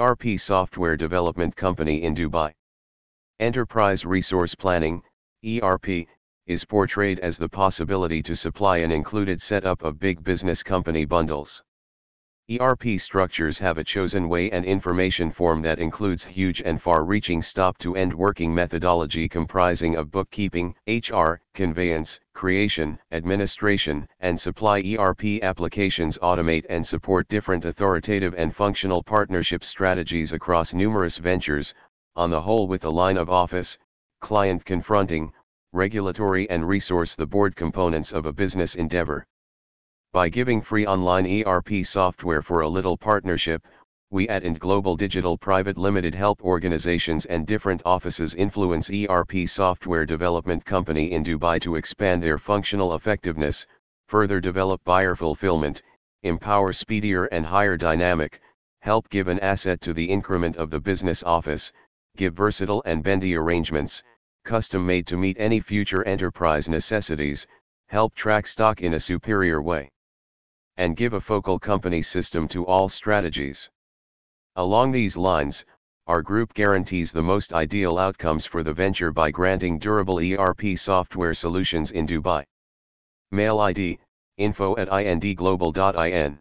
ERP software development company in Dubai. Enterprise Resource Planning, ERP, is portrayed as the possibility to supply an included setup of big business company bundles. ERP structures have a chosen way and information form that includes huge and far-reaching stop-to-end working methodology comprising of bookkeeping, HR, conveyance, creation, administration, and supply ERP applications automate and support different authoritative and functional partnership strategies across numerous ventures, on the whole with a line of office, client confronting, regulatory and resource the board components of a business endeavor. By giving free online ERP software for a little partnership, we at Indglobal Digital Private Limited help organizations and different offices influence ERP software development company in Dubai to expand their functional effectiveness, further develop buyer fulfillment, empower speedier and higher dynamic, help give an asset to the increment of the business office, give versatile and bendy arrangements, custom made to meet any future enterprise necessities, help track stock in a superior way and give a focal company system to all strategies. Along these lines, our group guarantees the most ideal outcomes for the venture by granting durable ERP software solutions in Dubai. Mail ID, info at indglobal.in.